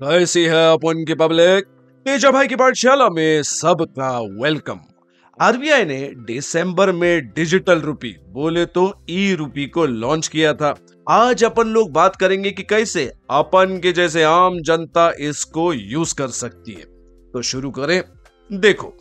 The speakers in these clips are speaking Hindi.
कैसी है अपन की पब्लिक। तेजा भाई की पाठशाला में सबका वेलकम आरबीआई ने दिसंबर में डिजिटल रूपी, बोले तो ई रूपी को लॉन्च किया था। आज अपन लोग बात करेंगे कि कैसे अपन के जैसे आम जनता इसको यूज़ कर सकती है। तो शुरू करें। देखो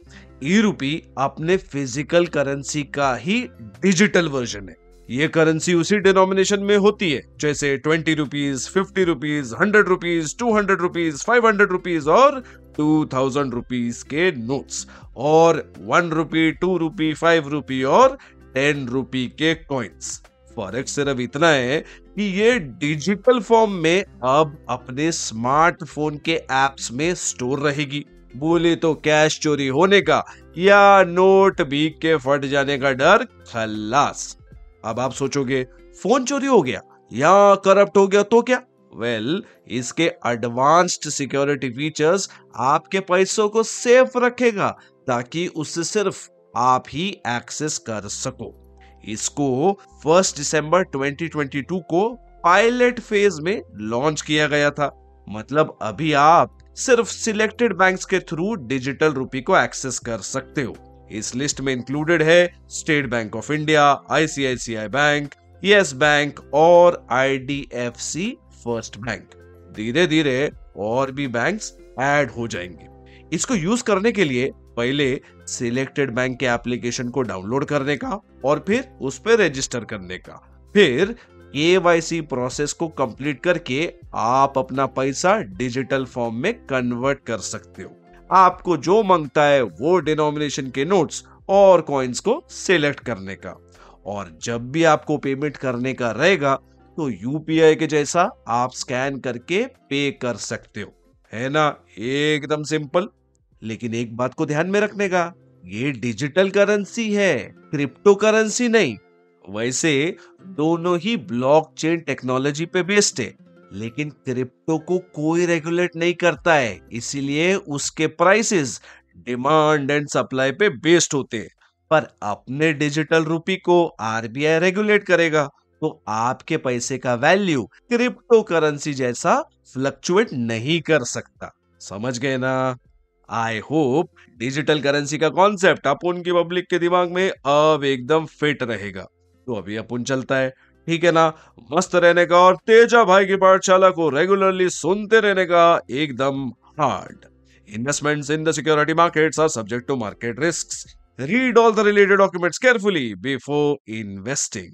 ई रूपी अपने फ़िज़िकल करेंसी का ही डिजिटल वर्जन है। ये करेंसी उसी डिनोमिनेशन में होती है, जैसे twenty rupees fifty rupees hundred rupees two hundred rupees five hundred rupees और टू थाउज़ेंड रुपीज़ के नोट्स और one rupee two rupee five rupee और टेन रुपी के कॉइन्स फ़र्क सिर्फ़ इतना है कि ये डिजिटल फॉर्म में अब अपने स्मार्टफ़ोन के एप्स में स्टोर रहेगी। बोले तो कैश चोरी होने का या नोट भीग के फट जाने का डर खल्लास अब आप सोचोगे फ़ोन चोरी हो गया या करप्ट हो गया तो क्या? वेल well, इसके एडवांस्ड सिक्योरिटी फीचर्स आपके पैसों को सेफ़ रखेगा ताकि उससे सिर्फ़ आप ही एक्सेस कर सको। इसको फ़र्स्ट दिसंबर 2022 को पायलट फ़ेज़ में लॉन्च किया गया था। मतलब अभी आप सिर्फ़ सिलेक्टेड बैंक्स के थ्रू डिजिटल रुपी को एक्सेस कर सकते हो। इस लिस्ट में इंक्लूडेड है State Bank of India ICICI Bank Yes Bank और आईडीएफसी फ़र्स्ट बैंक धीरे धीरे और भी बैंक्स ऐड हो जाएँगे। इसको यूज़ करने के लिए पहले सिलेक्टेड बैंक के एप्लीकेशन को डाउनलोड करने का और फिर उस पर रजिस्टर करने का। फिर के प्रोसेस को कंप्लीट करके आप अपना पैसा डिजिटल फॉर्म में कन्वर्ट कर सकते हो। आपको जो माँगता है वो डिनोमिनेशन के नोट्स और कॉइन्स को सिलेक्ट करने का। और जब भी आपको पेमेंट करने का रहेगा तो यूपीआई के जैसा आप स्कैन करके पे कर सकते हो। है ना? एकदम सिंपल लेकिन एक बात को ध्यान में रखने का, ये डिजिटल करेंसी है क्रिप्टो करेंसी नहीं। वैसे दोनों ही ब्लॉकचेन टेक्नोलॉजी पे बेस्ड है। लेकिन क्रिप्टो को कोई रेगुलेट नहीं करता है, इसीलिए उसके प्राइसेस डिमांड एंड सप्लाई पे बेस्ड होते हैं। पर अपने डिजिटल रूपी को आरबीआई रेगुलेट करेगा तो आपके पैसे का वैल्यू क्रिप्टो करेंसी जैसा फ्लक्चुएट नहीं कर सकता। समझ गए ना? आई होप डिजिटल करेंसी का कॉन्सेप्ट अपन की पब्लिक के दिमाग में अब एकदम फिट रहेगा। तो अभी अपन चलता है। ठीक है ना? मस्त रहने का और तेजा भाई की पाठशाला को रेगुलरली सुनते रहने का एकदम hard investments in the security markets are subject to market risk read all the related documents carefully before investing